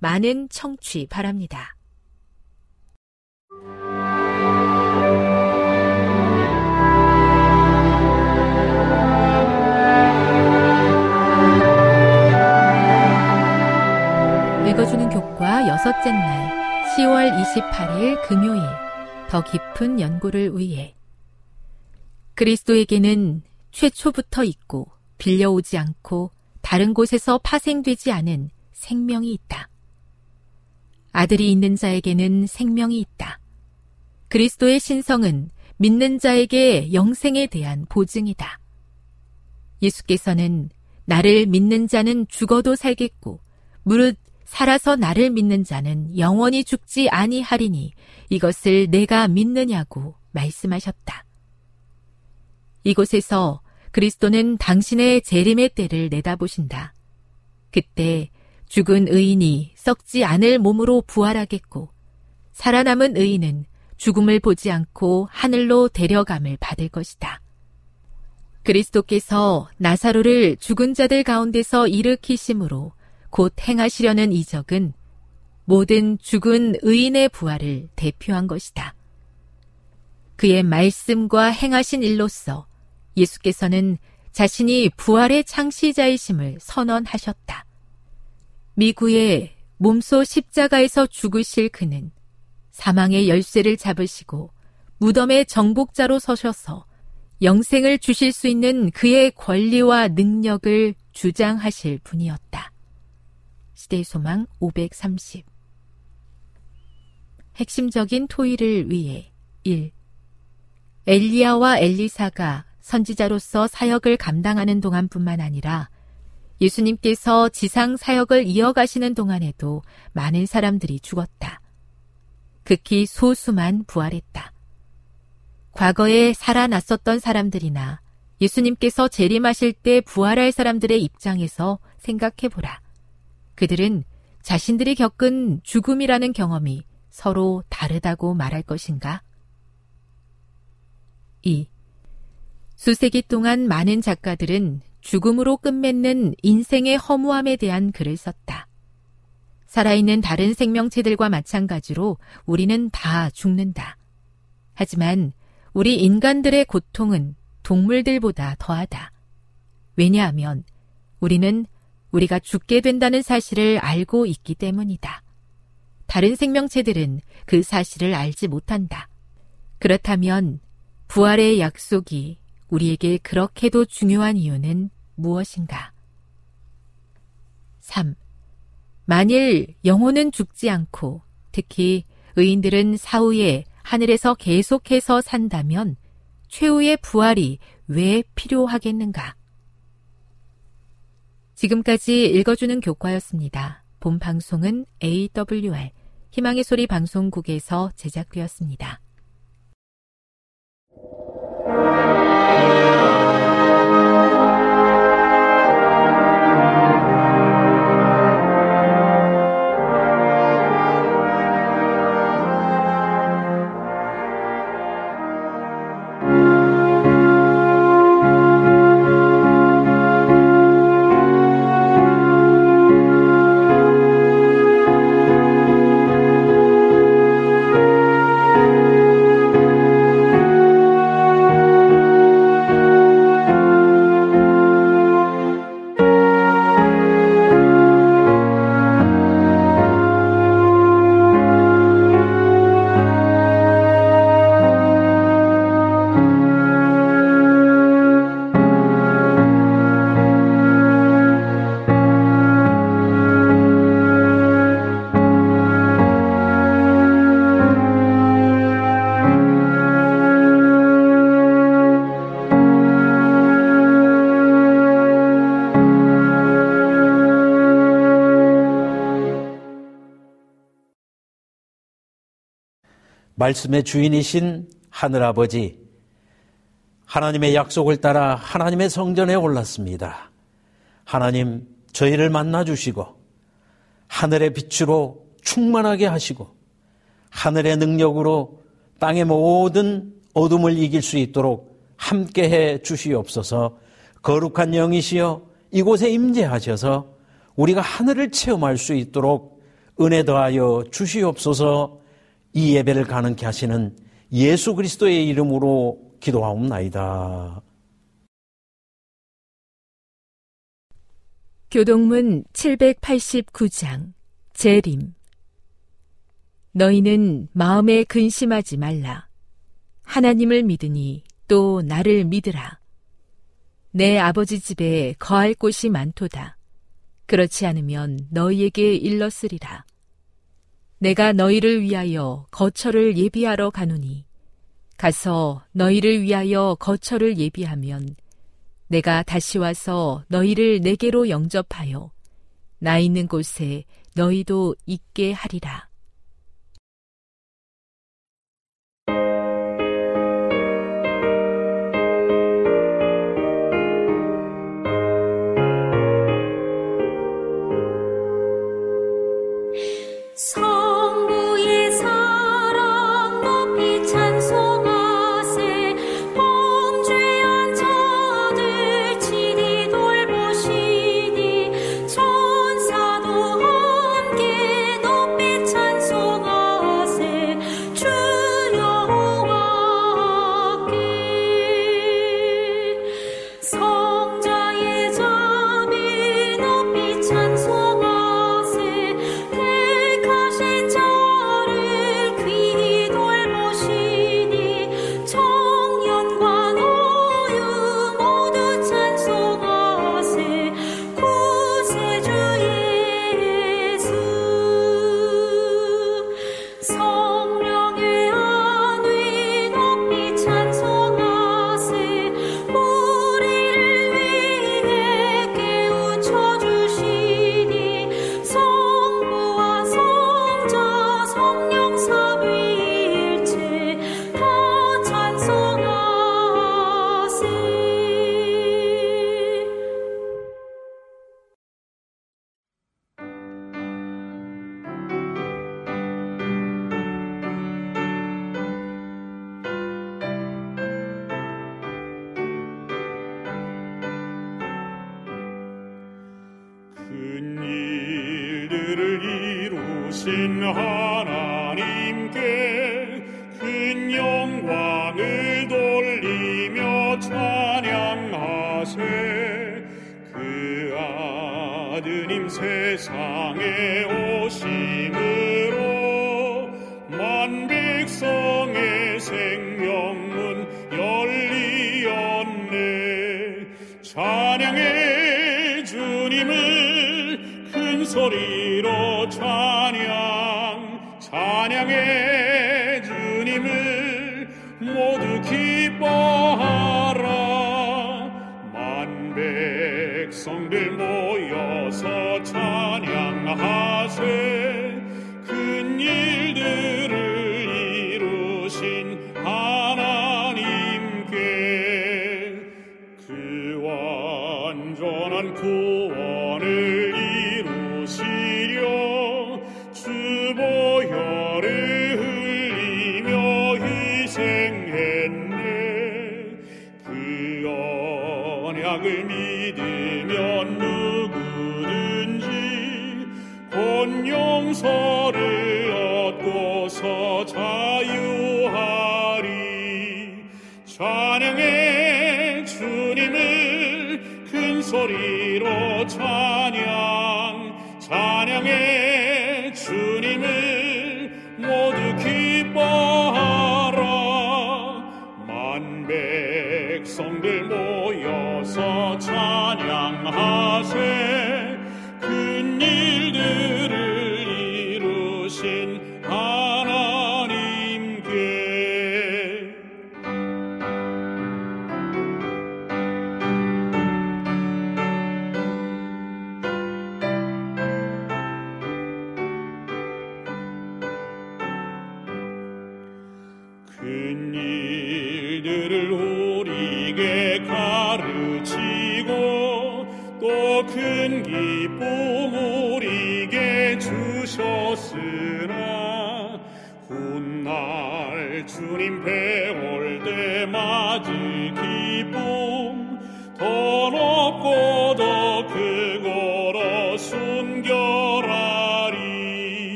많은 청취 바랍니다. 읽어주는 교과 여섯째 날 10월 28일 금요일 더 깊은 연구를 위해 그리스도에게는 최초부터 있고 빌려오지 않고 다른 곳에서 파생되지 않은 생명이 있다. 아들이 있는 자에게는 생명이 있다. 그리스도의 신성은 믿는 자에게 영생에 대한 보증이다. 예수께서는 나를 믿는 자는 죽어도 살겠고 무릇 살아서 나를 믿는 자는 영원히 죽지 아니하리니 이것을 내가 믿느냐고 말씀하셨다. 이곳에서 그리스도는 당신의 재림의 때를 내다보신다. 그때 죽은 의인이 썩지 않을 몸으로 부활하겠고 살아남은 의인은 죽음을 보지 않고 하늘로 데려감을 받을 것이다. 그리스도께서 나사로를 죽은 자들 가운데서 일으키심으로 곧 행하시려는 이적은 모든 죽은 의인의 부활을 대표한 것이다. 그의 말씀과 행하신 일로서 예수께서는 자신이 부활의 창시자이심을 선언하셨다. 미구의 몸소 십자가에서 죽으실 그는 사망의 열쇠를 잡으시고 무덤의 정복자로 서셔서 영생을 주실 수 있는 그의 권리와 능력을 주장하실 분이었다. 시대의 소망 530 핵심적인 토의를 위해 1. 엘리야와 엘리사가 선지자로서 사역을 감당하는 동안뿐만 아니라 예수님께서 지상 사역을 이어가시는 동안에도 많은 사람들이 죽었다. 극히 소수만 부활했다. 과거에 살아났었던 사람들이나 예수님께서 재림하실 때 부활할 사람들의 입장에서 생각해 보라. 그들은 자신들이 겪은 죽음이라는 경험이 서로 다르다고 말할 것인가? 2. 수세기 동안 많은 작가들은 죽음으로 끝맺는 인생의 허무함에 대한 글을 썼다. 살아있는 다른 생명체들과 마찬가지로 우리는 다 죽는다. 하지만 우리 인간들의 고통은 동물들보다 더하다. 왜냐하면 우리는 우리가 죽게 된다는 사실을 알고 있기 때문이다. 다른 생명체들은 그 사실을 알지 못한다. 그렇다면 부활의 약속이 우리에게 그렇게도 중요한 이유는 무엇인가? 3. 만일 영혼은 죽지 않고 특히 의인들은 사후에 하늘에서 계속해서 산다면 최후의 부활이 왜 필요하겠는가? 지금까지 읽어주는 교과였습니다. 본 방송은 AWR 희망의 소리 방송국에서 제작되었습니다. 말씀의 주인이신 하늘아버지, 하나님의 약속을 따라 하나님의 성전에 올랐습니다. 하나님, 저희를 만나주시고, 하늘의 빛으로 충만하게 하시고, 하늘의 능력으로 땅의 모든 어둠을 이길 수 있도록 함께 해 주시옵소서, 거룩한 영이시여 이곳에 임재하셔서 우리가 하늘을 체험할 수 있도록 은혜 더하여 주시옵소서 이 예배를 가능케 하시는 예수 그리스도의 이름으로 기도하옵나이다. 교동문 789장 재림 너희는 마음에 근심하지 말라. 하나님을 믿으니 또 나를 믿으라. 내 아버지 집에 거할 곳이 많도다. 그렇지 않으면 너희에게 일렀으리라. 내가 너희를 위하여 거처를 예비하러 가노니 가서 너희를 위하여 거처를 예비하면 내가 다시 와서 너희를 내게로 영접하여 나 있는 곳에 너희도 있게 하리라. 찬양해 주님을 큰 소리로 찬양 찬양해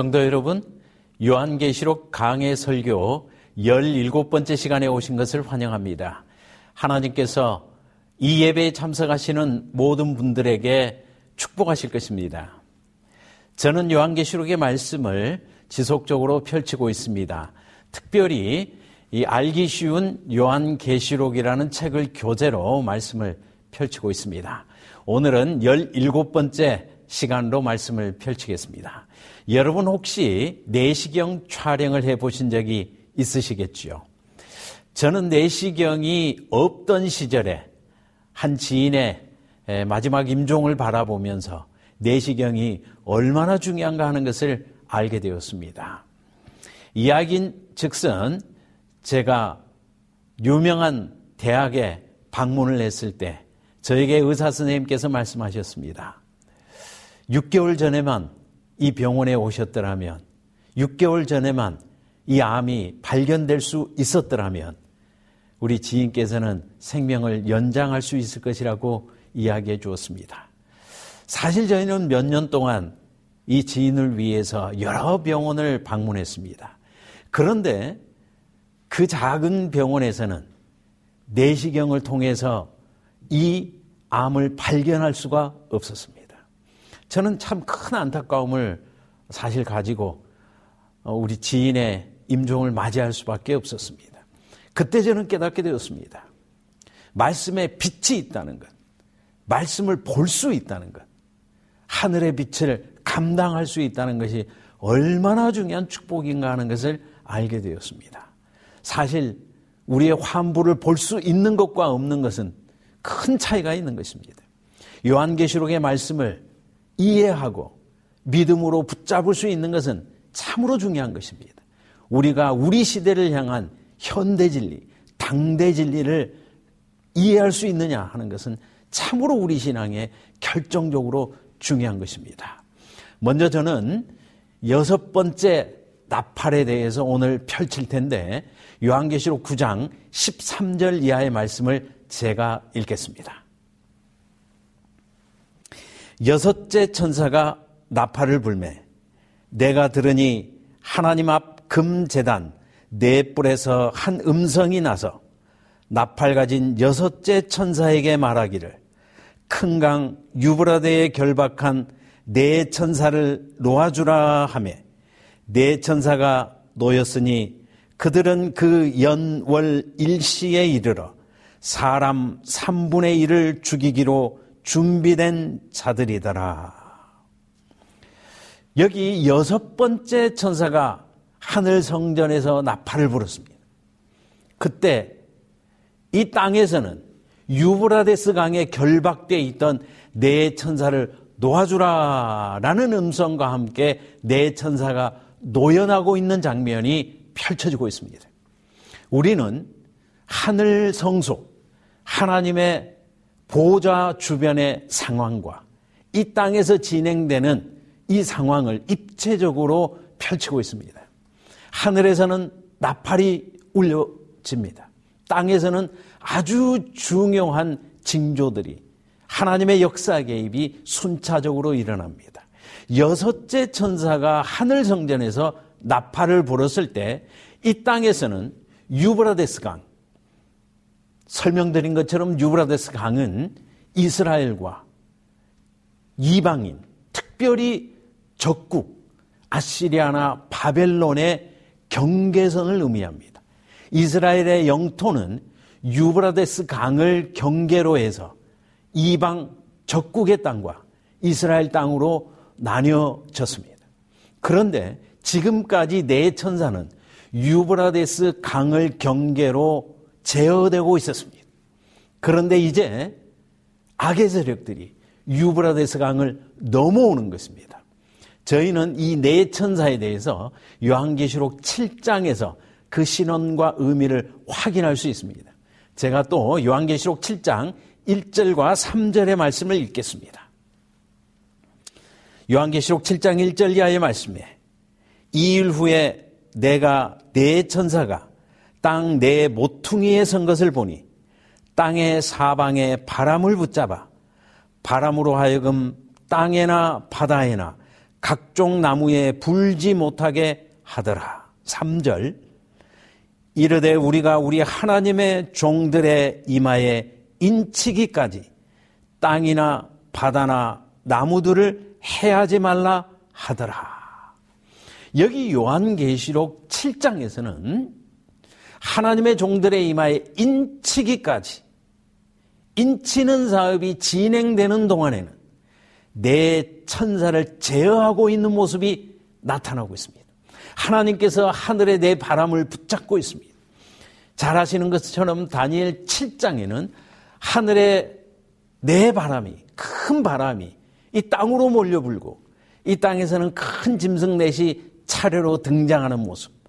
성도 여러분, 요한계시록 강해 설교 17번째 시간에 오신 것을 환영합니다. 하나님께서 이 예배에 참석하시는 모든 분들에게 축복하실 것입니다. 저는 요한계시록의 말씀을 지속적으로 펼치고 있습니다. 특별히 이 알기 쉬운 요한계시록이라는 책을 교재로 말씀을 펼치고 있습니다. 오늘은 17번째 시간으로 말씀을 펼치겠습니다. 여러분 혹시 내시경 촬영을 해 보신 적이 있으시겠지요? 저는 내시경이 없던 시절에 한 지인의 마지막 임종을 바라보면서 내시경이 얼마나 중요한가 하는 것을 알게 되었습니다. 이야기인 즉슨 제가 유명한 대학에 방문을 했을 때 저에게 의사 선생님께서 말씀하셨습니다. 6개월 전에만 이 병원에 오셨더라면, 6개월 전에만 이 암이 발견될 수 있었더라면, 우리 지인께서는 생명을 연장할 수 있을 것이라고 이야기해 주었습니다. 사실 저희는 몇 년 동안 이 지인을 위해서 여러 병원을 방문했습니다. 그런데 그 작은 병원에서는 내시경을 통해서 이 암을 발견할 수가 없었습니다. 저는 참 큰 안타까움을 사실 가지고 우리 지인의 임종을 맞이할 수밖에 없었습니다. 그때 저는 깨닫게 되었습니다. 말씀에 빛이 있다는 것, 말씀을 볼 수 있다는 것, 하늘의 빛을 감당할 수 있다는 것이 얼마나 중요한 축복인가 하는 것을 알게 되었습니다. 사실 우리의 환부를 볼 수 있는 것과 없는 것은 큰 차이가 있는 것입니다. 요한계시록의 말씀을 이해하고 믿음으로 붙잡을 수 있는 것은 참으로 중요한 것입니다. 우리가 우리 시대를 향한 현대 진리, 당대 진리를 이해할 수 있느냐 하는 것은 참으로 우리 신앙에 결정적으로 중요한 것입니다. 먼저 저는 여섯 번째 나팔에 대해서 오늘 펼칠 텐데 요한계시록 9장 13절 이하의 말씀을 제가 읽겠습니다. 여섯째 천사가 나팔을 불매 내가 들으니 하나님 앞 금재단 네 뿔에서 한 음성이 나서 나팔 가진 여섯째 천사에게 말하기를 큰 강 유브라데에 결박한 네 천사를 놓아주라 하며 네 천사가 놓였으니 그들은 그 연월 일시에 이르러 사람 3분의 1을 죽이기로 준비된 자들이더라. 여기 여섯 번째 천사가 하늘 성전에서 나팔을 불었습니다. 그때 이 땅에서는 유브라데스 강에 결박되어 있던 네 천사를 놓아주라라는 음성과 함께 네 천사가 노연하고 있는 장면이 펼쳐지고 있습니다. 우리는 하늘 성소, 하나님의 보좌 주변의 상황과 이 땅에서 진행되는 이 상황을 입체적으로 펼치고 있습니다. 하늘에서는 나팔이 울려집니다. 땅에서는 아주 중요한 징조들이 하나님의 역사 개입이 순차적으로 일어납니다. 여섯째 천사가 하늘 성전에서 나팔을 불었을 때 이 땅에서는 유브라데스 강 설명드린 것처럼 유브라데스 강은 이스라엘과 이방인 특별히 적국 아시리아나 바벨론의 경계선을 의미합니다. 이스라엘의 영토는 유브라데스 강을 경계로 해서 이방 적국의 땅과 이스라엘 땅으로 나뉘어졌습니다. 그런데 지금까지 네 천사는 유브라데스 강을 경계로 제어되고 있었습니다. 그런데 이제 악의 세력들이 유브라데스 강을 넘어오는 것입니다. 저희는 이 네 천사에 대해서 요한계시록 7장에서 그 신원과 의미를 확인할 수 있습니다. 제가 또 요한계시록 7장 1절과 3절의 말씀을 읽겠습니다. 요한계시록 7장 1절 이하의 말씀에 이일 후에 내가 네 천사가 땅네 모퉁이에 선 것을 보니 땅의 사방에 바람을 붙잡아 바람으로 하여금 땅에나 바다에나 각종 나무에 불지 못하게 하더라. 3절 이르되 우리가 우리 하나님의 종들의 이마에 인치기까지 땅이나 바다나 나무들을 해하지 말라 하더라. 여기 요한계시록 7장에서는 하나님의 종들의 이마에 인치기까지 인치는 사업이 진행되는 동안에는 내 천사를 제어하고 있는 모습이 나타나고 있습니다. 하나님께서 하늘에 내 바람을 붙잡고 있습니다. 잘 아시는 것처럼 다니엘 7장에는 하늘에 내 바람이 큰 바람이 이 땅으로 몰려 불고 이 땅에서는 큰 짐승 넷이 차례로 등장하는 모습.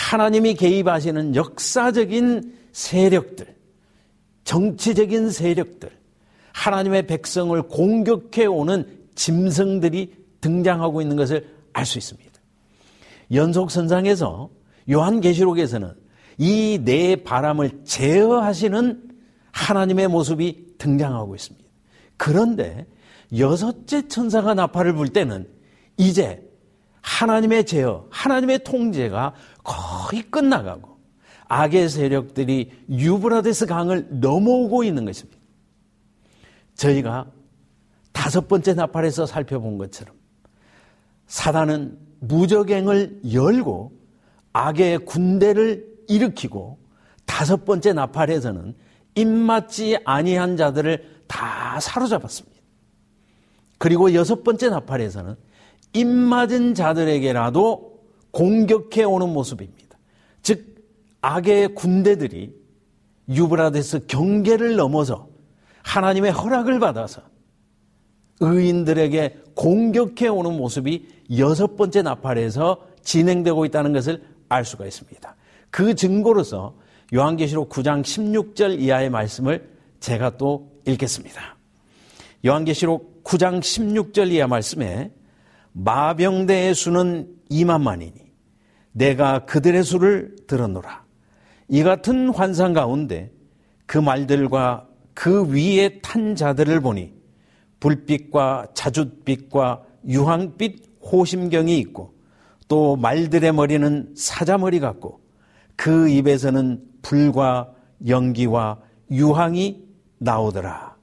하나님이 개입하시는 역사적인 세력들, 정치적인 세력들, 하나님의 백성을 공격해 오는 짐승들이 등장하고 있는 것을 알 수 있습니다. 연속 선상에서 요한계시록에서는 이 네 바람을 제어하시는 하나님의 모습이 등장하고 있습니다. 그런데 여섯째 천사가 나팔을 불 때는 이제 하나님의 제어, 하나님의 통제가 거의 끝나가고 악의 세력들이 유브라데스 강을 넘어오고 있는 것입니다. 저희가 다섯 번째 나팔에서 살펴본 것처럼 사단은 무적행을 열고 악의 군대를 일으키고 다섯 번째 나팔에서는 입맞지 아니한 자들을 다 사로잡았습니다. 그리고 여섯 번째 나팔에서는 입맞은 자들에게라도 공격해 오는 모습입니다. 즉, 악의 군대들이 유브라데스 경계를 넘어서 하나님의 허락을 받아서 의인들에게 공격해 오는 모습이 여섯 번째 나팔에서 진행되고 있다는 것을 알 수가 있습니다. 그 증거로서 요한계시록 9장 16절 이하의 말씀을 제가 또 읽겠습니다. 요한계시록 9장 16절 이하 말씀에 마병대의 수는 2만만이니 내가 그들의 수를 들었노라. 이 같은 환상 가운데 그 말들과 그 위에 탄 자들을 보니 불빛과 자줏빛과 유황빛 호심경이 있고 또 말들의 머리는 사자머리 같고 그 입에서는 불과 연기와 유황이 나오더라.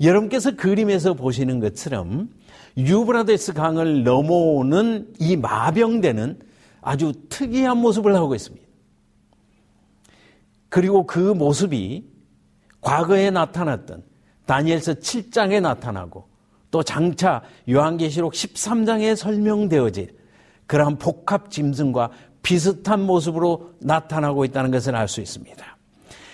여러분께서 그림에서 보시는 것처럼 유브라데스 강을 넘어오는 이 마병대는 아주 특이한 모습을 하고 있습니다. 그리고 그 모습이 과거에 나타났던 다니엘서 7장에 나타나고 또 장차 요한계시록 13장에 설명되어질 그러한 복합 짐승과 비슷한 모습으로 나타나고 있다는 것을 알 수 있습니다.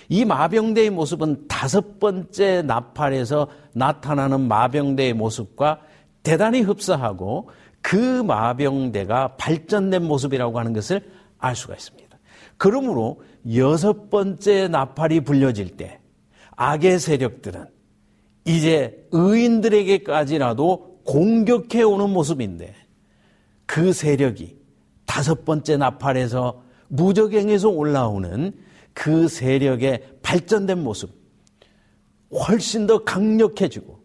이 마병대의 모습은 다섯 번째 나팔에서 나타나는 마병대의 모습과 대단히 흡사하고 그 마병대가 발전된 모습이라고 하는 것을 알 수가 있습니다. 그러므로 여섯 번째 나팔이 불려질 때 악의 세력들은 이제 의인들에게까지라도 공격해 오는 모습인데 그 세력이 다섯 번째 나팔에서 무적행에서 올라오는 그 세력의 발전된 모습, 훨씬 더 강력해지고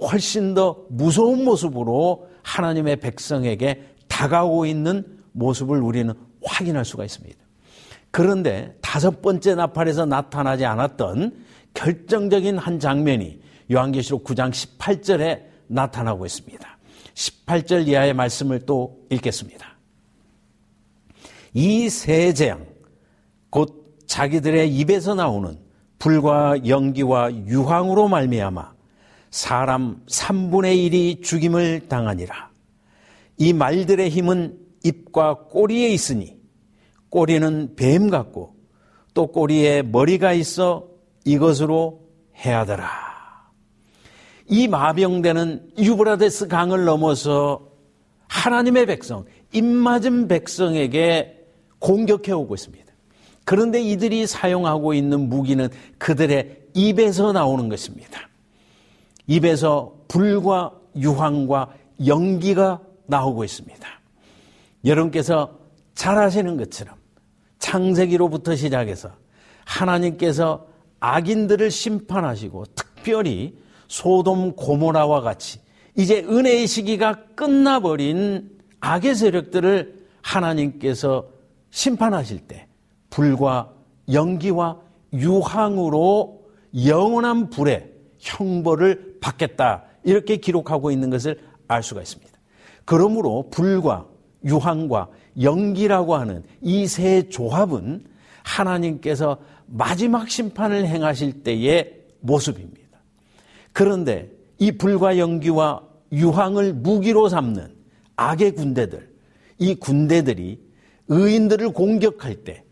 훨씬 더 무서운 모습으로 하나님의 백성에게 다가오고 있는 모습을 우리는 확인할 수가 있습니다. 그런데 다섯 번째 나팔에서 나타나지 않았던 결정적인 한 장면이 요한계시록 9장 18절에 나타나고 있습니다. 18절 이하의 말씀을 또 읽겠습니다. 이 세 재앙, 곧 자기들의 입에서 나오는 불과 연기와 유황으로 말미암아 사람 3분의 1이 죽임을 당하니라. 이 말들의 힘은 입과 꼬리에 있으니 꼬리는 뱀 같고 또 꼬리에 머리가 있어 이것으로 해하더라. 이 마병대는 유브라데스 강을 넘어서 하나님의 백성, 입맞은 백성에게 공격해 오고 있습니다. 그런데 이들이 사용하고 있는 무기는 그들의 입에서 나오는 것입니다. 입에서 불과 유황과 연기가 나오고 있습니다. 여러분께서 잘 아시는 것처럼 창세기로부터 시작해서 하나님께서 악인들을 심판하시고 특별히 소돔 고모라와 같이 이제 은혜의 시기가 끝나버린 악의 세력들을 하나님께서 심판하실 때 불과 연기와 유황으로 영원한 불의 형벌을 받겠다. 이렇게 기록하고 있는 것을 알 수가 있습니다. 그러므로 불과 유황과 연기라고 하는 이 세 조합은 하나님께서 마지막 심판을 행하실 때의 모습입니다. 그런데 이 불과 연기와 유황을 무기로 삼는 악의 군대들, 이 군대들이 의인들을 공격할 때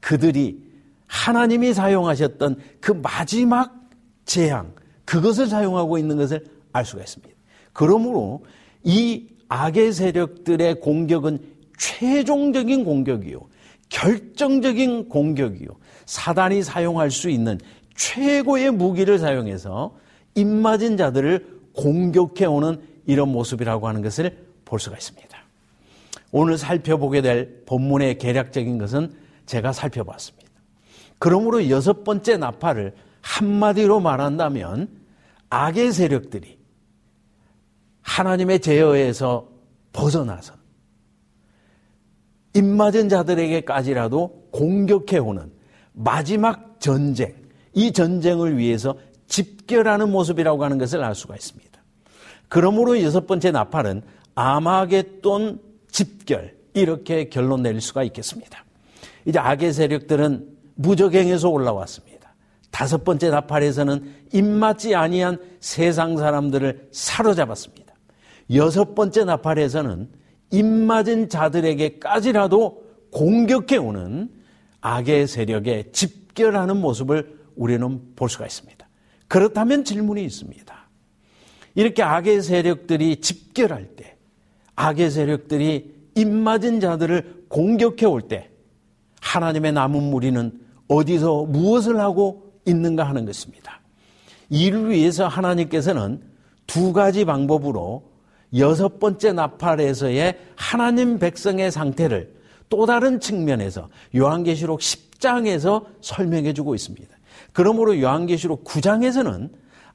그들이 하나님이 사용하셨던 그 마지막 재앙, 그것을 사용하고 있는 것을 알 수가 있습니다. 그러므로 이 악의 세력들의 공격은 최종적인 공격이요. 결정적인 공격이요. 사단이 사용할 수 있는 최고의 무기를 사용해서 입맞은 자들을 공격해오는 이런 모습이라고 하는 것을 볼 수가 있습니다. 오늘 살펴보게 될 본문의 계략적인 것은 제가 살펴봤습니다. 그러므로 여섯 번째 나팔을 한마디로 말한다면 악의 세력들이 하나님의 제어에서 벗어나서 입맞은 자들에게까지라도 공격해오는 마지막 전쟁, 이 전쟁을 위해서 집결하는 모습이라고 하는 것을 알 수가 있습니다. 그러므로 여섯 번째 나팔은 아마겟돈 집결, 이렇게 결론 내릴 수가 있겠습니다. 이제 악의 세력들은 무적행에서 올라왔습니다. 다섯 번째 나팔에서는 입맞지 아니한 세상 사람들을 사로잡았습니다. 여섯 번째 나팔에서는 입맞은 자들에게까지라도 공격해 오는 악의 세력에 집결하는 모습을 우리는 볼 수가 있습니다. 그렇다면 질문이 있습니다. 이렇게 악의 세력들이 집결할 때, 악의 세력들이 입맞은 자들을 공격해 올 때 하나님의 남은 무리는 어디서 무엇을 하고 있는가 하는 것입니다. 이를 위해서 하나님께서는 두 가지 방법으로 여섯 번째 나팔에서의 하나님 백성의 상태를 또 다른 측면에서 요한계시록 10장에서 설명해 주고 있습니다. 그러므로 요한계시록 9장에서는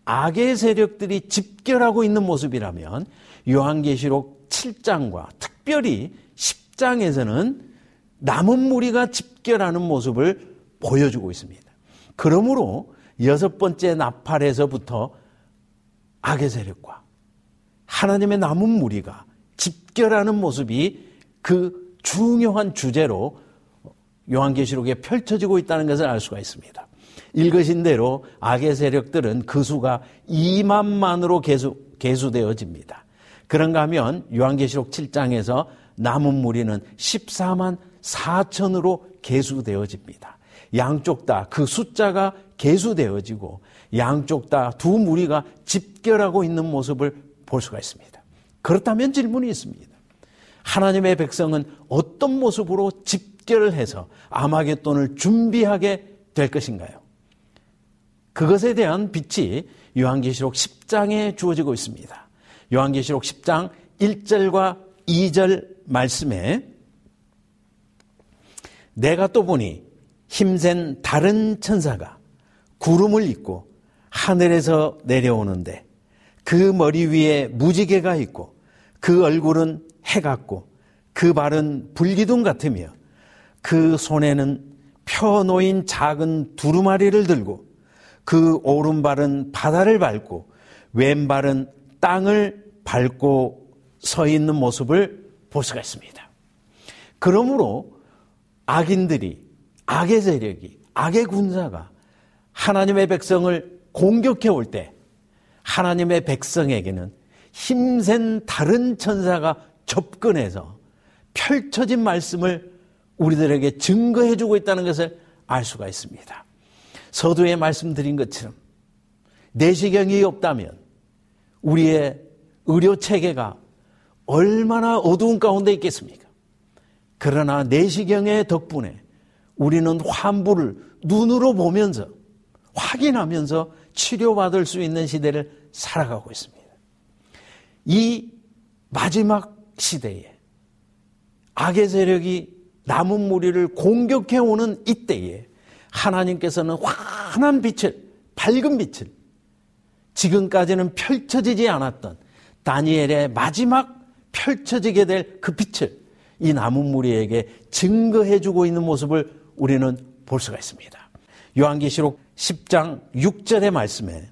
악의 세력들이 집결하고 있는 모습이라면 요한계시록 7장과 특별히 10장에서는 남은 무리가 집결하는 모습을 보여주고 있습니다. 그러므로 여섯 번째 나팔에서부터 악의 세력과 하나님의 남은 무리가 집결하는 모습이 그 중요한 주제로 요한계시록에 펼쳐지고 있다는 것을 알 수가 있습니다. 읽으신 대로 악의 세력들은 그 수가 2만만으로 개수, 개수되어집니다. 그런가 하면 요한계시록 7장에서 남은 무리는 14만 4천으로 개수되어집니다. 양쪽 다 그 숫자가 개수되어지고 양쪽 다 두 무리가 집결하고 있는 모습을 볼 수가 있습니다. 그렇다면 질문이 있습니다. 하나님의 백성은 어떤 모습으로 집결을 해서 아마겟돈을 준비하게 될 것인가요? 그것에 대한 빛이 요한계시록 10장에 주어지고 있습니다. 요한계시록 10장 1절과 2절 말씀에 내가 또 보니 힘센 다른 천사가 구름을 입고 하늘에서 내려오는데 그 머리 위에 무지개가 있고 그 얼굴은 해 같고 그 발은 불기둥 같으며 그 손에는 펴놓인 작은 두루마리를 들고 그 오른발은 바다를 밟고 왼발은 땅을 밟고 서 있는 모습을 볼 수가 있습니다. 그러므로 악인들이 악의 세력이 악의 군사가 하나님의 백성을 공격해 올 때 하나님의 백성에게는 힘센 다른 천사가 접근해서 펼쳐진 말씀을 우리들에게 증거해 주고 있다는 것을 알 수가 있습니다. 서두에 말씀드린 것처럼 내시경이 없다면 우리의 의료 체계가 얼마나 어두운 가운데 있겠습니까? 그러나 내시경의 덕분에 우리는 환부를 눈으로 보면서 확인하면서 치료받을 수 있는 시대를 살아가고 있습니다. 이 마지막 시대에 악의 세력이 남은 무리를 공격해 오는 이때에 하나님께서는 환한 빛을, 밝은 빛을 지금까지는 펼쳐지지 않았던 다니엘의 마지막 펼쳐지게 될 그 빛을 이 남은 무리에게 증거해 주고 있는 모습을 우리는 볼 수가 있습니다. 요한계시록 10장 6절의 말씀에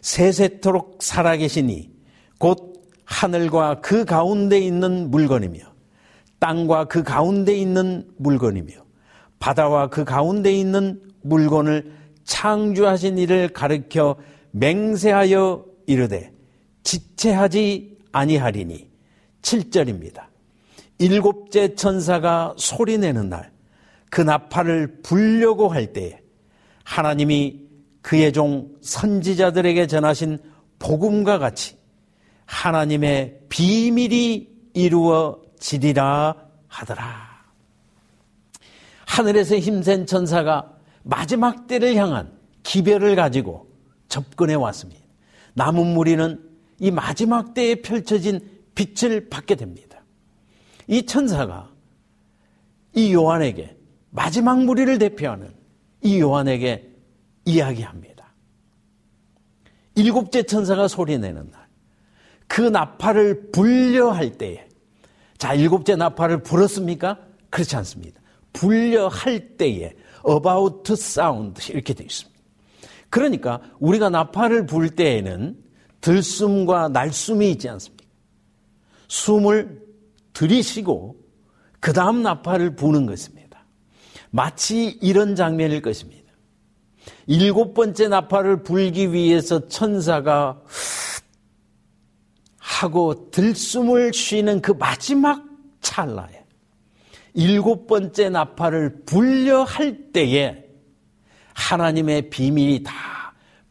세세토록 살아계시니 곧 하늘과 그 가운데 있는 물건이며 땅과 그 가운데 있는 물건이며 바다와 그 가운데 있는 물건을 창조하신 이를 가르켜 맹세하여 이르되 지체하지 아니하리니 7절입니다. 일곱째 천사가 소리내는 날 그 나팔을 불려고 할 때에 하나님이 그의 종 선지자들에게 전하신 복음과 같이 하나님의 비밀이 이루어지리라 하더라. 하늘에서 힘센 천사가 마지막 때를 향한 기별을 가지고 접근해 왔습니다. 남은 무리는 이 마지막 때에 펼쳐진 빛을 받게 됩니다. 이 천사가 이 요한에게 마지막 무리를 대표하는 이 요한에게 이야기합니다. 일곱째 천사가 소리내는 날, 그 나팔을 불려 할 때에, 자, 일곱째 나팔을 불었습니까? 그렇지 않습니다. 불려 할 때에, about sound, 이렇게 되어 있습니다. 그러니까 우리가 나팔을 불 때에는 들숨과 날숨이 있지 않습니까? 숨을 들이쉬고 그 다음 나팔을 부는 것입니다. 마치 이런 장면일 것입니다. 일곱 번째 나팔을 불기 위해서 천사가 하고 들숨을 쉬는 그 마지막 찰나에 일곱 번째 나팔을 불려 할 때에 하나님의 비밀이 다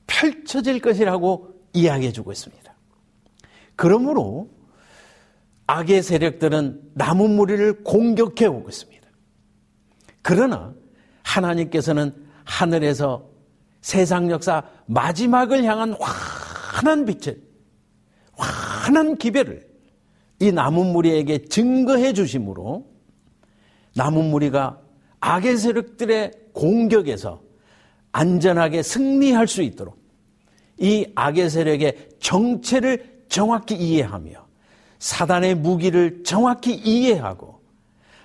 펼쳐질 것이라고 이야기해 주고 있습니다. 그러므로 악의 세력들은 남은 무리를 공격해 오고 있습니다. 그러나 하나님께서는 하늘에서 세상 역사 마지막을 향한 환한 빛을, 환한 기별을 이 남은 무리에게 증거해 주심으로 남은 무리가 악의 세력들의 공격에서 안전하게 승리할 수 있도록 이 악의 세력의 정체를 정확히 이해하며 사단의 무기를 정확히 이해하고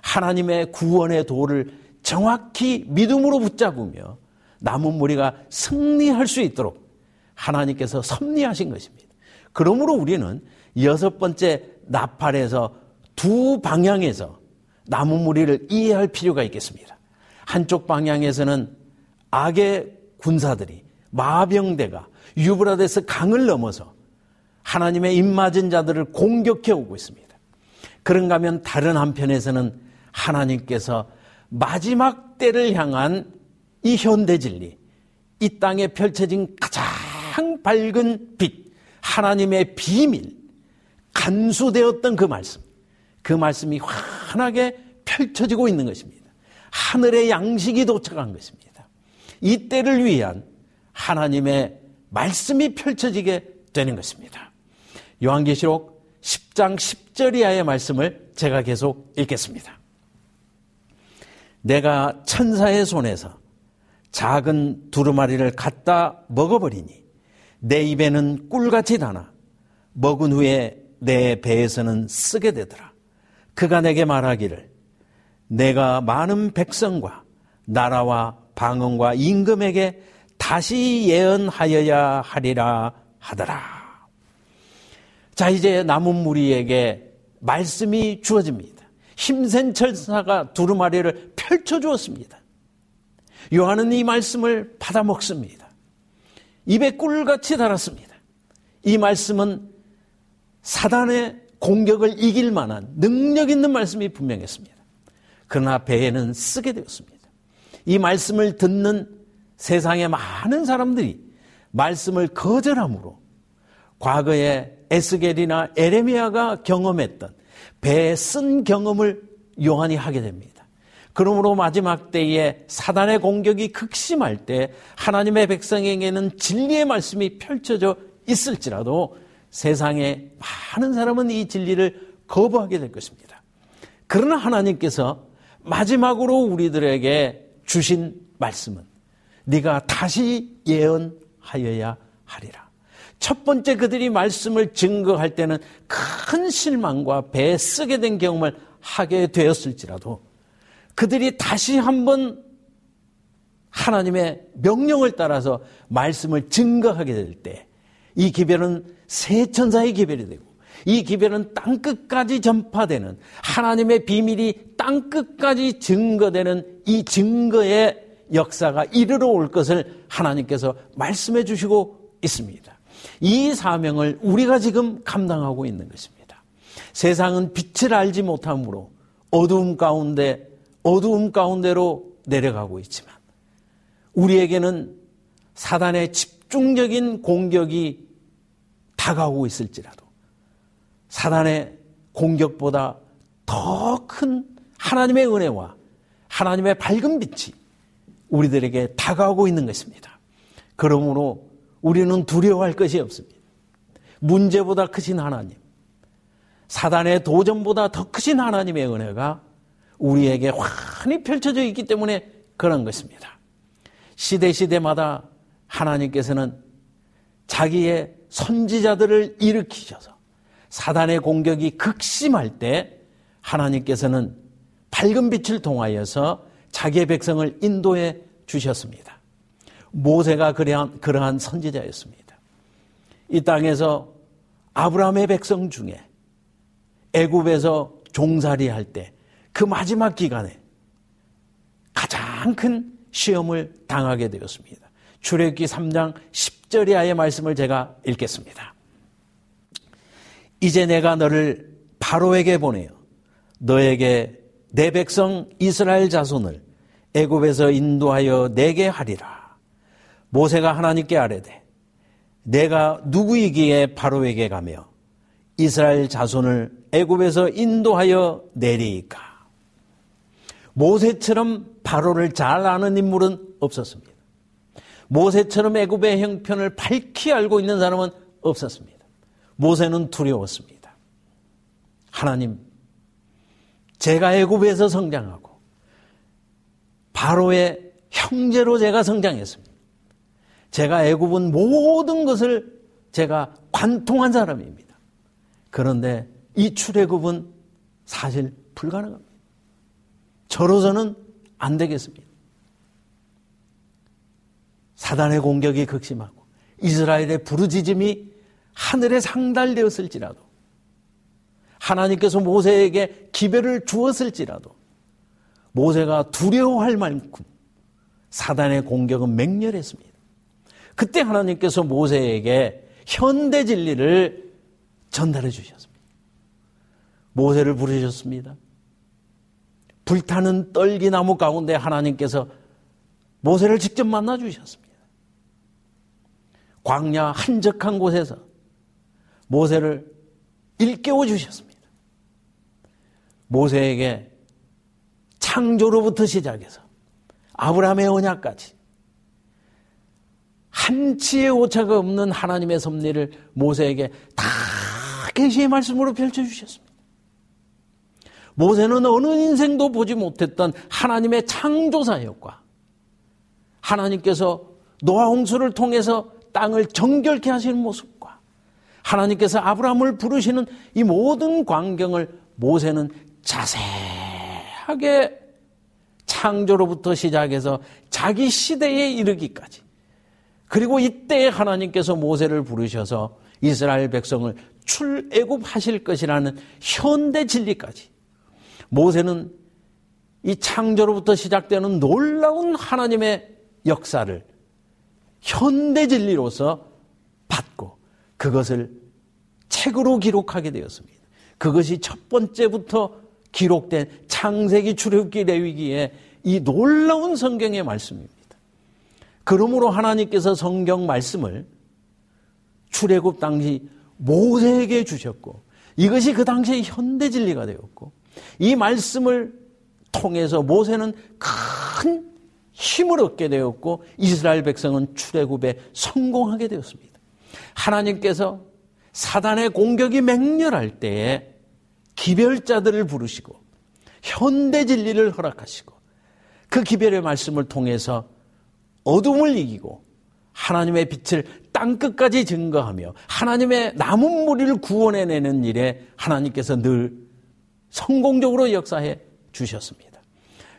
하나님의 구원의 도를 정확히 믿음으로 붙잡으며 남은 무리가 승리할 수 있도록 하나님께서 섭리하신 것입니다. 그러므로 우리는 여섯 번째 나팔에서 두 방향에서 남은 무리를 이해할 필요가 있겠습니다. 한쪽 방향에서는 악의 군사들이 마병대가 유브라데스 강을 넘어서 하나님의 입맞은 자들을 공격해 오고 있습니다. 그런가 하면 다른 한편에서는 하나님께서 마지막 때를 향한 이 현대 진리, 이 땅에 펼쳐진 가장 밝은 빛, 하나님의 비밀, 간수되었던 그 말씀, 그 말씀이 환하게 펼쳐지고 있는 것입니다. 하늘의 양식이 도착한 것입니다. 이 때를 위한 하나님의 말씀이 펼쳐지게 되는 것입니다. 요한계시록 10장 10절 이하의 말씀을 제가 계속 읽겠습니다. 내가 천사의 손에서 작은 두루마리를 갖다 먹어버리니 내 입에는 꿀같이 다나 먹은 후에 내 배에서는 쓰게 되더라. 그가 내게 말하기를 내가 많은 백성과 나라와 방언과 임금에게 다시 예언하여야 하리라 하더라. 자, 이제 남은 무리에게 말씀이 주어집니다. 힘센 철사가 두루마리를 펼쳐주었습니다. 요한은 이 말씀을 받아 먹습니다. 입에 꿀같이 달았습니다. 이 말씀은 사단의 공격을 이길 만한 능력 있는 말씀이 분명했습니다. 그러나 배에는 쓰게 되었습니다. 이 말씀을 듣는 세상의 많은 사람들이 말씀을 거절함으로 과거에 에스겔이나 에레미야가 경험했던 배에 쓴 경험을 요한이 하게 됩니다. 그러므로 마지막 때에 사단의 공격이 극심할 때 하나님의 백성에게는 진리의 말씀이 펼쳐져 있을지라도 세상에 많은 사람은 이 진리를 거부하게 될 것입니다. 그러나 하나님께서 마지막으로 우리들에게 주신 말씀은 네가 다시 예언하여야 하리라. 첫 번째 그들이 말씀을 증거할 때는 큰 실망과 배에 쓰게 된 경험을 하게 되었을지라도 그들이 다시 한번 하나님의 명령을 따라서 말씀을 증거하게 될 때 이 기별은 새 천사의 기별이 되고 이 기별은 땅 끝까지 전파되는 하나님의 비밀이 땅 끝까지 증거되는 이 증거의 역사가 이르러 올 것을 하나님께서 말씀해 주시고 있습니다. 이 사명을 우리가 지금 감당하고 있는 것입니다. 세상은 빛을 알지 못함으로 어두움 가운데 어두움 가운데로 내려가고 있지만 우리에게는 사단의 집중적인 공격이 다가오고 있을지라도 사단의 공격보다 더 큰 하나님의 은혜와 하나님의 밝은 빛이 우리들에게 다가오고 있는 것입니다. 그러므로 우리는 두려워할 것이 없습니다. 문제보다 크신 하나님, 사단의 도전보다 더 크신 하나님의 은혜가 우리에게 환히 펼쳐져 있기 때문에 그런 것입니다. 시대 시대마다 하나님께서는 자기의 선지자들을 일으키셔서 사단의 공격이 극심할 때 하나님께서는 밝은 빛을 통하여서 자기의 백성을 인도해 주셨습니다. 모세가 그러한, 그러한 선지자였습니다. 이 땅에서 아브라함의 백성 중에 애굽에서 종살이 할 때 그 마지막 기간에 가장 큰 시험을 당하게 되었습니다. 출애굽기 3장 10절 이하의 말씀을 제가 읽겠습니다. 이제 내가 너를 바로에게 보내어 너에게 내 백성 이스라엘 자손을 애굽에서 인도하여 내게 하리라. 모세가 하나님께 아뢰되 내가 누구이기에 바로에게 가며 이스라엘 자손을 애굽에서 인도하여 내리이까 모세처럼 바로를 잘 아는 인물은 없었습니다. 모세처럼 애굽의 형편을 밝히 알고 있는 사람은 없었습니다. 모세는 두려웠습니다. 하나님, 제가 애굽에서 성장하고 바로의 형제로 제가 성장했습니다. 제가 애굽은 모든 것을 제가 관통한 사람입니다. 그런데 이 출애굽은 사실 불가능합니다. 저로서는 안 되겠습니다. 사단의 공격이 극심하고 이스라엘의 부르짖음이 하늘에 상달되었을지라도 하나님께서 모세에게 기별을 주었을지라도 모세가 두려워할 만큼 사단의 공격은 맹렬했습니다. 그때 하나님께서 모세에게 현대 진리를 전달해 주셨습니다. 모세를 부르셨습니다. 불타는 떨기나무 가운데 하나님께서 모세를 직접 만나 주셨습니다. 광야 한적한 곳에서 모세를 일깨워 주셨습니다. 모세에게 창조로부터 시작해서 아브라함의 언약까지 한치의 오차가 없는 하나님의 섭리를 모세에게 다 계시의 말씀으로 펼쳐주셨습니다. 모세는 어느 인생도 보지 못했던 하나님의 창조사역과 하나님께서 노아 홍수를 통해서 땅을 정결케 하시는 모습과 하나님께서 아브라함을 부르시는 이 모든 광경을 모세는 자세하게 창조로부터 시작해서 자기 시대에 이르기까지 그리고 이때 하나님께서 모세를 부르셔서 이스라엘 백성을 출애굽하실 것이라는 현대 진리까지 모세는 이 창조로부터 시작되는 놀라운 하나님의 역사를 현대 진리로서 받고 그것을 책으로 기록하게 되었습니다. 그것이 첫 번째부터 기록된 창세기 출애굽기 레위기의 이 놀라운 성경의 말씀입니다. 그러므로 하나님께서 성경 말씀을 출애굽 당시 모세에게 주셨고 이것이 그 당시의 현대 진리가 되었고 이 말씀을 통해서 모세는 큰 힘을 얻게 되었고 이스라엘 백성은 출애굽에 성공하게 되었습니다. 하나님께서 사단의 공격이 맹렬할 때에 기별자들을 부르시고 현대 진리를 허락하시고 그 기별의 말씀을 통해서 어둠을 이기고 하나님의 빛을 땅 끝까지 증거하며 하나님의 남은 무리를 구원해내는 일에 하나님께서 늘 성공적으로 역사해 주셨습니다.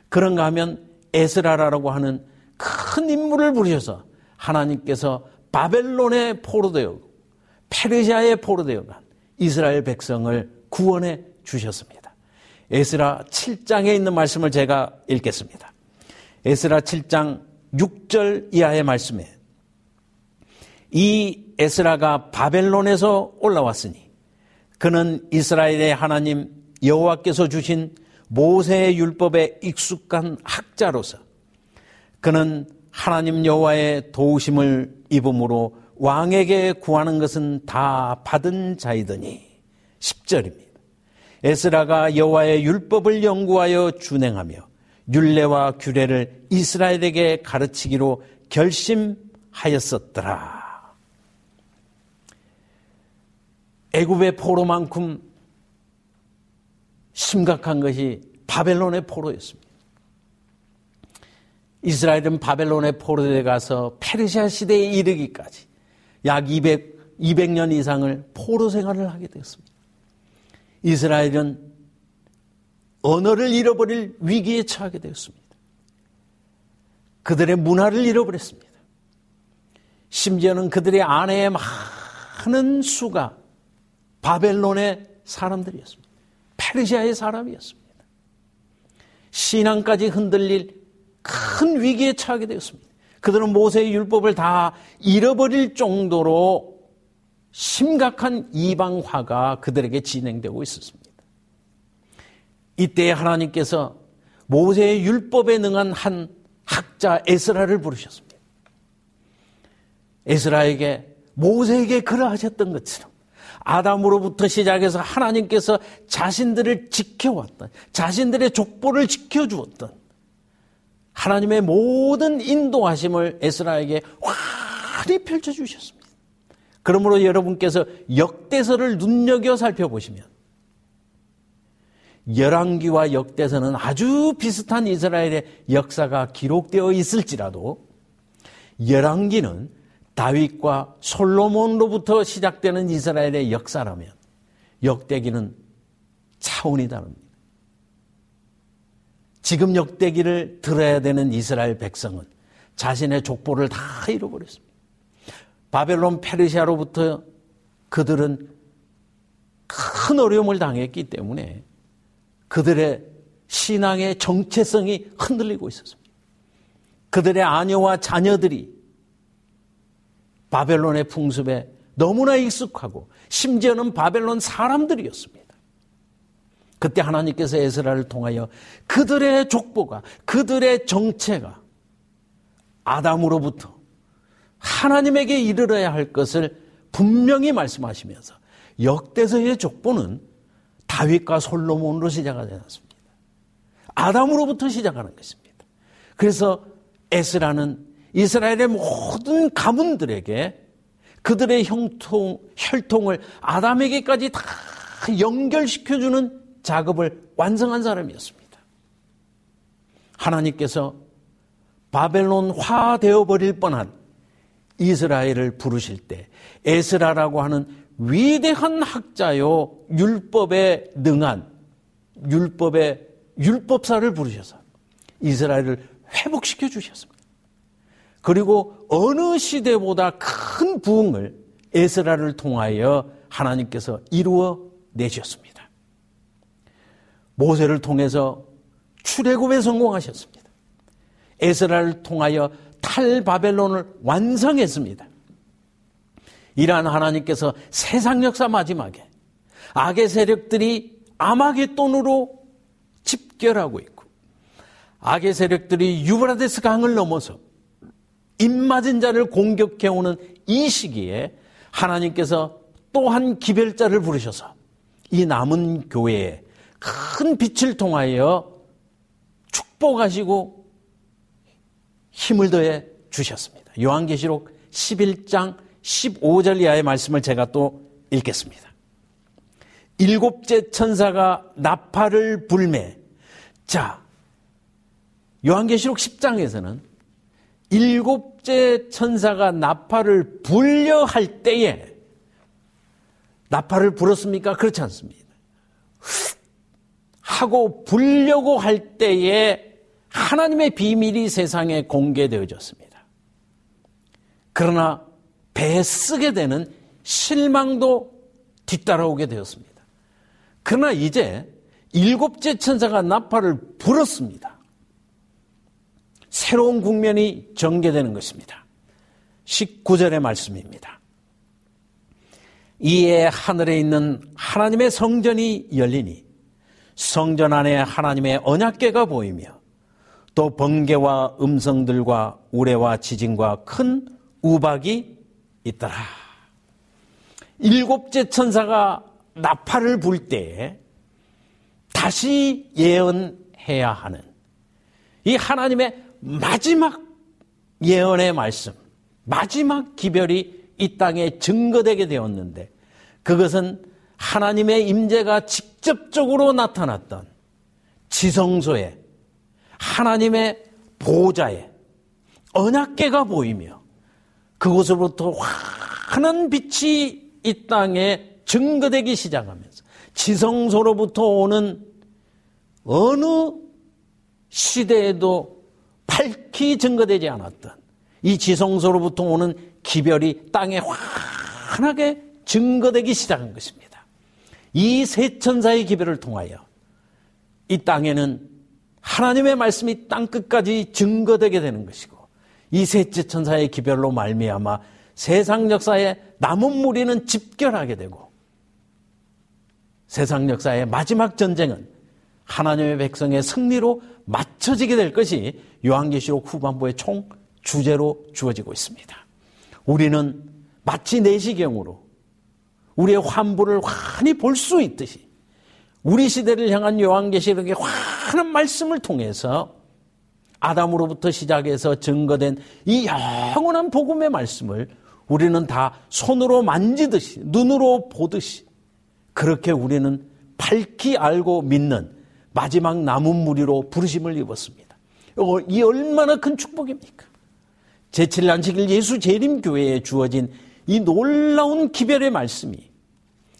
그런가 하면 에스라라고 하는 큰 인물을 부르셔서 하나님께서 바벨론의 포로되어 페르시아의 포로되어 간 이스라엘 백성을 구원해 주셨습니다. 에스라 7장에 있는 말씀을 제가 읽겠습니다. 에스라 7장 6절 이하의 말씀에 이 에스라가 바벨론에서 올라왔으니 그는 이스라엘의 하나님 여호와께서 주신 모세의 율법에 익숙한 학자로서 그는 하나님 여호와의 도우심을 입음으로 왕에게 구하는 것은 다 받은 자이더니 10절입니다. 에스라가 여호와의 율법을 연구하여 준행하며 율례와 규례를 이스라엘에게 가르치기로 결심하였었더라. 애굽의 포로만큼 심각한 것이 바벨론의 포로였습니다. 이스라엘은 바벨론의 포로에 가서 페르시아 시대에 이르기까지 약 200, 200년 이상을 포로 생활을 하게 되었습니다. 이스라엘은 언어를 잃어버릴 위기에 처하게 되었습니다. 그들의 문화를 잃어버렸습니다. 심지어는 그들의 아내의 많은 수가 바벨론의 사람들이었습니다. 페르시아의 사람이었습니다. 신앙까지 흔들릴 큰 위기에 처하게 되었습니다. 그들은 모세의 율법을 다 잃어버릴 정도로 심각한 이방화가 그들에게 진행되고 있었습니다. 이때 하나님께서 모세의 율법에 능한 한 학자 에스라를 부르셨습니다. 에스라에게 모세에게 그러하셨던 것처럼 아담으로부터 시작해서 하나님께서 자신들을 지켜왔던 자신들의 족보를 지켜주었던 하나님의 모든 인도하심을 에스라에게 환히 펼쳐주셨습니다. 그러므로 여러분께서 역대서를 눈여겨 살펴보시면 열왕기와 역대서는 아주 비슷한 이스라엘의 역사가 기록되어 있을지라도 열왕기는 다윗과 솔로몬로부터 시작되는 이스라엘의 역사라면 역대기는 차원이 다릅니다. 지금 역대기를 들어야 되는 이스라엘 백성은 자신의 족보를 다 잃어버렸습니다. 바벨론 페르시아로부터 그들은 큰 어려움을 당했기 때문에 그들의 신앙의 정체성이 흔들리고 있었습니다. 그들의 아녀와 자녀들이 바벨론의 풍습에 너무나 익숙하고 심지어는 바벨론 사람들이었습니다. 그때 하나님께서 에스라를 통하여 그들의 족보가 그들의 정체가 아담으로부터 하나님에게 이르러야 할 것을 분명히 말씀하시면서 역대서의 족보는 다윗과 솔로몬으로 시작하지 않았습니다. 아담으로부터 시작하는 것입니다. 그래서 에스라는 이스라엘의 모든 가문들에게 그들의 형통, 혈통을 아담에게까지 다 연결시켜주는 작업을 완성한 사람이었습니다. 하나님께서 바벨론화 되어 버릴 뻔한 이스라엘을 부르실 때 에스라라고 하는 위대한 학자요 율법에 능한 율법의 율법사를 부르셔서 이스라엘을 회복시켜 주셨습니다. 그리고 어느 시대보다 큰 부흥을 에스라를 통하여 하나님께서 이루어 내셨습니다. 모세를 통해서 출애굽에 성공하셨습니다. 에스라를 통하여 탈바벨론을 완성했습니다. 이러한 하나님께서 세상 역사 마지막에 악의 세력들이 아마겟돈으로 집결하고 있고 악의 세력들이 유브라데스 강을 넘어서 입맞은 자를 공격해오는 이 시기에 하나님께서 또한 기별자를 부르셔서 이 남은 교회에 큰 빛을 통하여 축복하시고 힘을 더해 주셨습니다. 요한계시록 11장 15절 이하의 말씀을 제가 또 읽겠습니다. 일곱째 천사가 나팔을 불매. 자, 요한계시록 10장에서는 일곱째 천사가 나팔을 불려 할 때에 나팔을 불었습니까? 그렇지 않습니다. 하고 불려고 할 때에 하나님의 비밀이 세상에 공개되어졌습니다. 그러나 배에 쓰게 되는 실망도 뒤따라오게 되었습니다. 그러나 이제 일곱째 천사가 나팔을 불었습니다. 새로운 국면이 전개되는 것입니다. 19절의 말씀입니다. 이에 하늘에 있는 하나님의 성전이 열리니 성전 안에 하나님의 언약궤가 보이며 또 번개와 음성들과 우레와 지진과 큰 우박이 있더라. 일곱째 천사가 나팔을 불 때에 다시 예언해야 하는 이 하나님의 마지막 예언의 말씀, 마지막 기별이 이 땅에 증거되게 되었는데 그것은 하나님의 임재가 직접적으로 나타났던 지성소에 하나님의 보호자에 언약계가 보이며 그곳으로부터 환한 빛이 이 땅에 증거되기 시작하면서 지성소로부터 오는 어느 시대에도 밝히 증거되지 않았던 이 지성소로부터 오는 기별이 땅에 환하게 증거되기 시작한 것입니다. 이 세 천사의 기별을 통하여 이 땅에는 하나님의 말씀이 땅 끝까지 증거되게 되는 것이고 이 셋째 천사의 기별로 말미암아 세상 역사에 남은 무리는 집결하게 되고 세상 역사의 마지막 전쟁은 하나님의 백성의 승리로 맞춰지게 될 것이 요한계시록 후반부의 총 주제로 주어지고 있습니다. 우리는 마치 내시경으로 우리의 환부를 환히 볼 수 있듯이 우리 시대를 향한 요한계시록의 환한 말씀을 통해서 아담으로부터 시작해서 증거된 이 영원한 복음의 말씀을 우리는 다 손으로 만지듯이 눈으로 보듯이 그렇게 우리는 밝히 알고 믿는 마지막 남은 무리로 부르심을 입었습니다. 이 얼마나 큰 축복입니까? 제7난식일 예수 재림교회에 주어진 이 놀라운 기별의 말씀이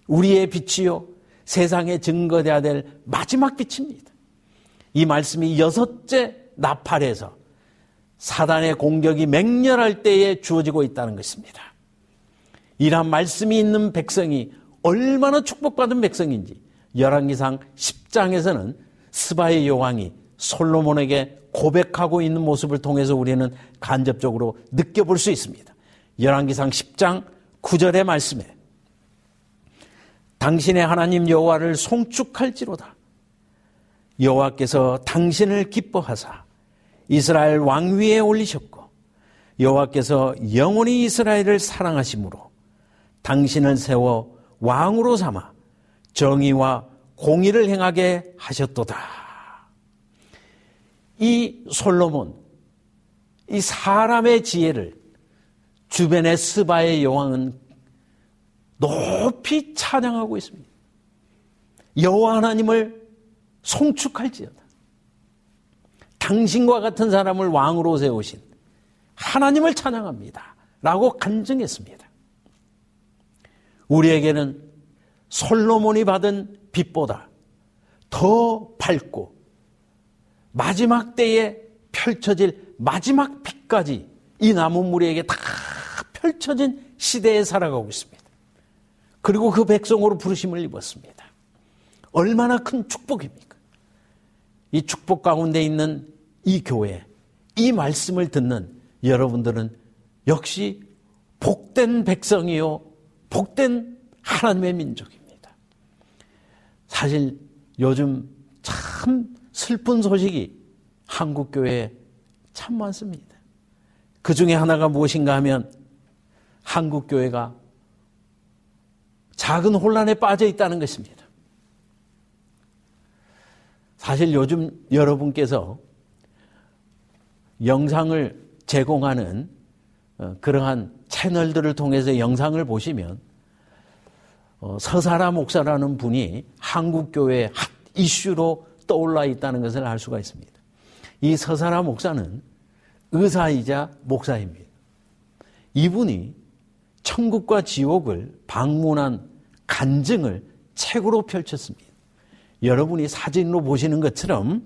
우리의 빛이요 세상에 증거돼야 될 마지막 빛입니다. 이 말씀이 여섯째 나팔에서 사단의 공격이 맹렬할 때에 주어지고 있다는 것입니다. 이러한 말씀이 있는 백성이 얼마나 축복받은 백성인지 열왕기상 10장에서는 스바의 여왕이 솔로몬에게 고백하고 있는 모습을 통해서 우리는 간접적으로 느껴볼 수 있습니다. 열왕기상 10장 9절의 말씀에 당신의 하나님 여호와를 송축할지로다. 여호와께서 당신을 기뻐하사 이스라엘 왕위에 올리셨고 여호와께서 영원히 이스라엘을 사랑하심으로 당신을 세워 왕으로 삼아 정의와 공의를 행하게 하셨도다. 이 솔로몬, 이 사람의 지혜를 주변의 스바의 여왕은 높이 찬양하고 있습니다. 여호와 하나님을 송축할지어다. 당신과 같은 사람을 왕으로 세우신 하나님을 찬양합니다. 라고 간증했습니다. 우리에게는 솔로몬이 받은 빛보다 더 밝고 마지막 때에 펼쳐질 마지막 빛까지 이 남은 무리에게 다 펼쳐진 시대에 살아가고 있습니다. 그리고 그 백성으로 부르심을 입었습니다. 얼마나 큰 축복입니까? 이 축복 가운데 있는 이 교회, 이 말씀을 듣는 여러분들은 역시 복된 백성이요, 복된 하나님의 민족입니다. 사실 요즘 참 슬픈 소식이 한국 교회에 참 많습니다. 그 중에 하나가 무엇인가 하면 한국 교회가 작은 혼란에 빠져 있다는 것입니다. 사실 요즘 여러분께서 영상을 제공하는 어, 그러한 채널들을 통해서 영상을 보시면 어, 서사라 목사라는 분이 한국교회 핫 이슈로 떠올라 있다는 것을 알 수가 있습니다. 이 서사라 목사는 의사이자 목사입니다. 이분이 천국과 지옥을 방문한 간증을 책으로 펼쳤습니다. 여러분이 사진으로 보시는 것처럼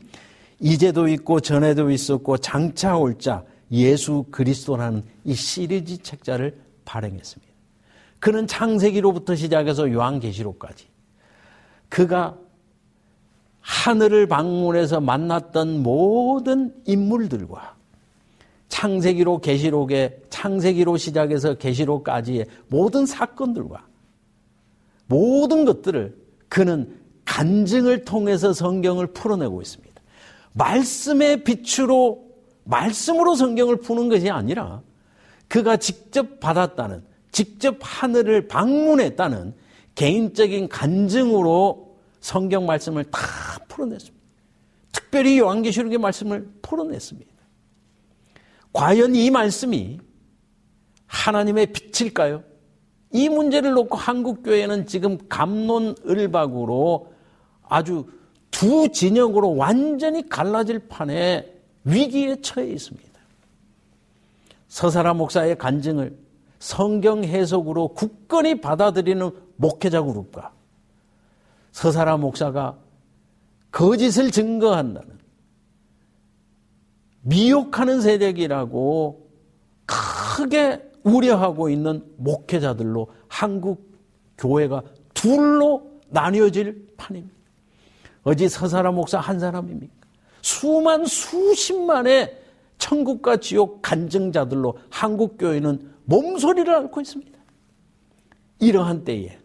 이제도 있고 전에도 있었고 장차 올 자 예수 그리스도라는 이 시리즈 책자를 발행했습니다. 그는 창세기로부터 시작해서 요한계시록까지 그가 하늘을 방문해서 만났던 모든 인물들과 창세기로 계시록에 창세기로 시작해서 계시록까지의 모든 사건들과 모든 것들을 그는 간증을 통해서 성경을 풀어내고 있습니다. 말씀의 빛으로 말씀으로 성경을 푸는 것이 아니라 그가 직접 받았다는 직접 하늘을 방문했다는 개인적인 간증으로 성경 말씀을 다 풀어냈습니다. 특별히 요한계시록의 말씀을 풀어냈습니다. 과연 이 말씀이 하나님의 빛일까요? 이 문제를 놓고 한국교회는 지금 감론을박으로 아주 두 진영으로 완전히 갈라질 판에 위기에 처해 있습니다. 서사라 목사의 간증을 성경 해석으로 굳건히 받아들이는 목회자 그룹과 서사라 목사가 거짓을 증거한다는 미혹하는 세력이라고 크게 우려하고 있는 목회자들로 한국 교회가 둘로 나뉘어질 판입니다. 어디 서사라 목사 한 사람입니까? 수만 수십만의 천국과 지옥 간증자들로 한국 교회는 몸소리를 앓고 있습니다. 이러한 때에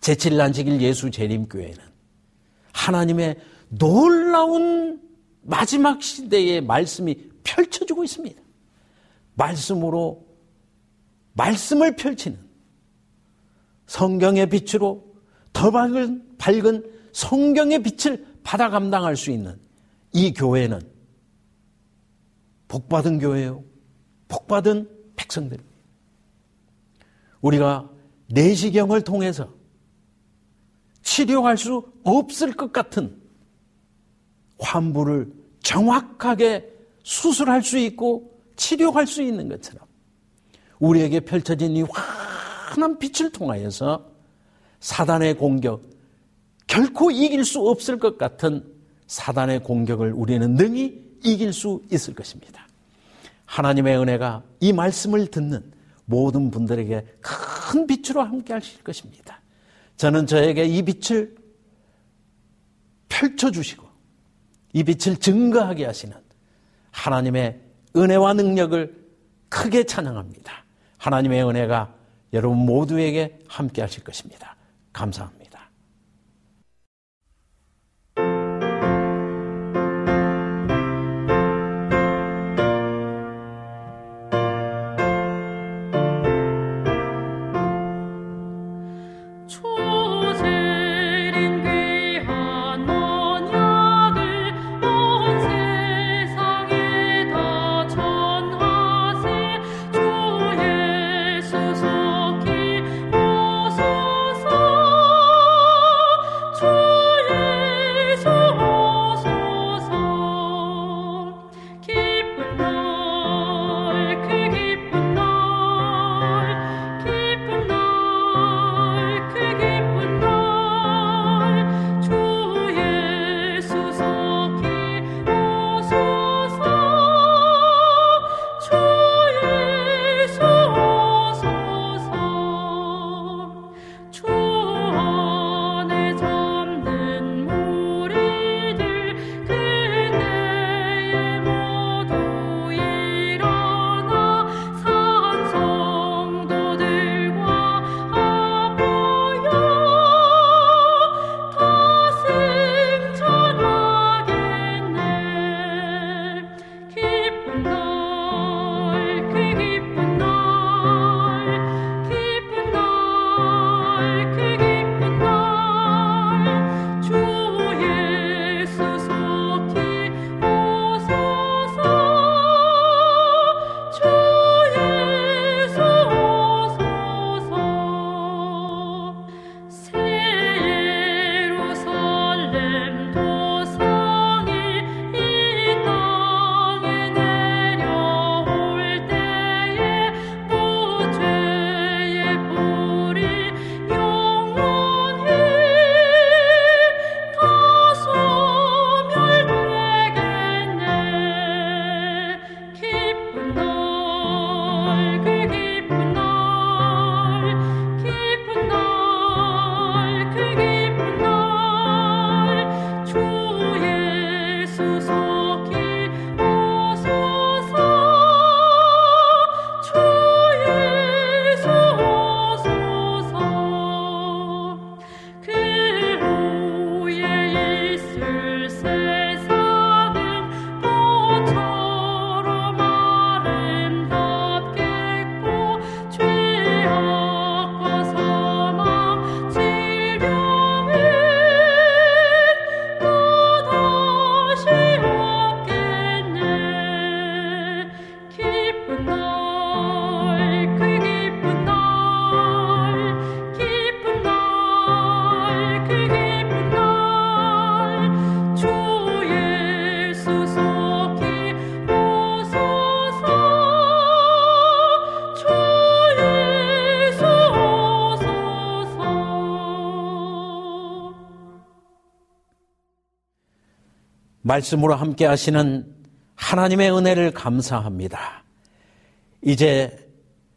제7난식일 예수 재림교회는 하나님의 놀라운 마지막 시대의 말씀이 펼쳐지고 있습니다. 말씀으로 말씀을 펼치는 성경의 빛으로 더 밝은, 밝은 성경의 빛을 받아 감당할 수 있는 이 교회는 복받은 교회요. 복받은 백성들입니다. 우리가 내시경을 통해서 치료할 수 없을 것 같은 환부를 정확하게 수술할 수 있고 치료할 수 있는 것처럼 우리에게 펼쳐진 이 환한 빛을 통하여서 사단의 공격, 결코 이길 수 없을 것 같은 사단의 공격을 우리는 능히 이길 수 있을 것입니다. 하나님의 은혜가 이 말씀을 듣는 모든 분들에게 큰 빛으로 함께 하실 것입니다. 저는 저에게 이 빛을 펼쳐주시고 이 빛을 증거하게 하시는 하나님의 은혜와 능력을 크게 찬양합니다. 하나님의 은혜가 여러분 모두에게 함께 하실 것입니다. 감사합니다. 말씀으로 함께 하시는 하나님의 은혜를 감사합니다. 이제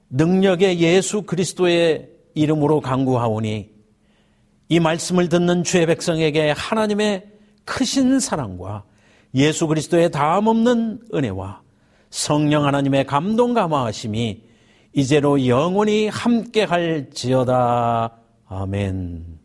능력의 예수 그리스도의 이름으로 강구하오니 이 말씀을 듣는 주의 백성에게 하나님의 크신 사랑과 예수 그리스도의 다음 없는 은혜와 성령 하나님의 감동 감화하심이 이제로 영원히 함께 할지어다. 아멘.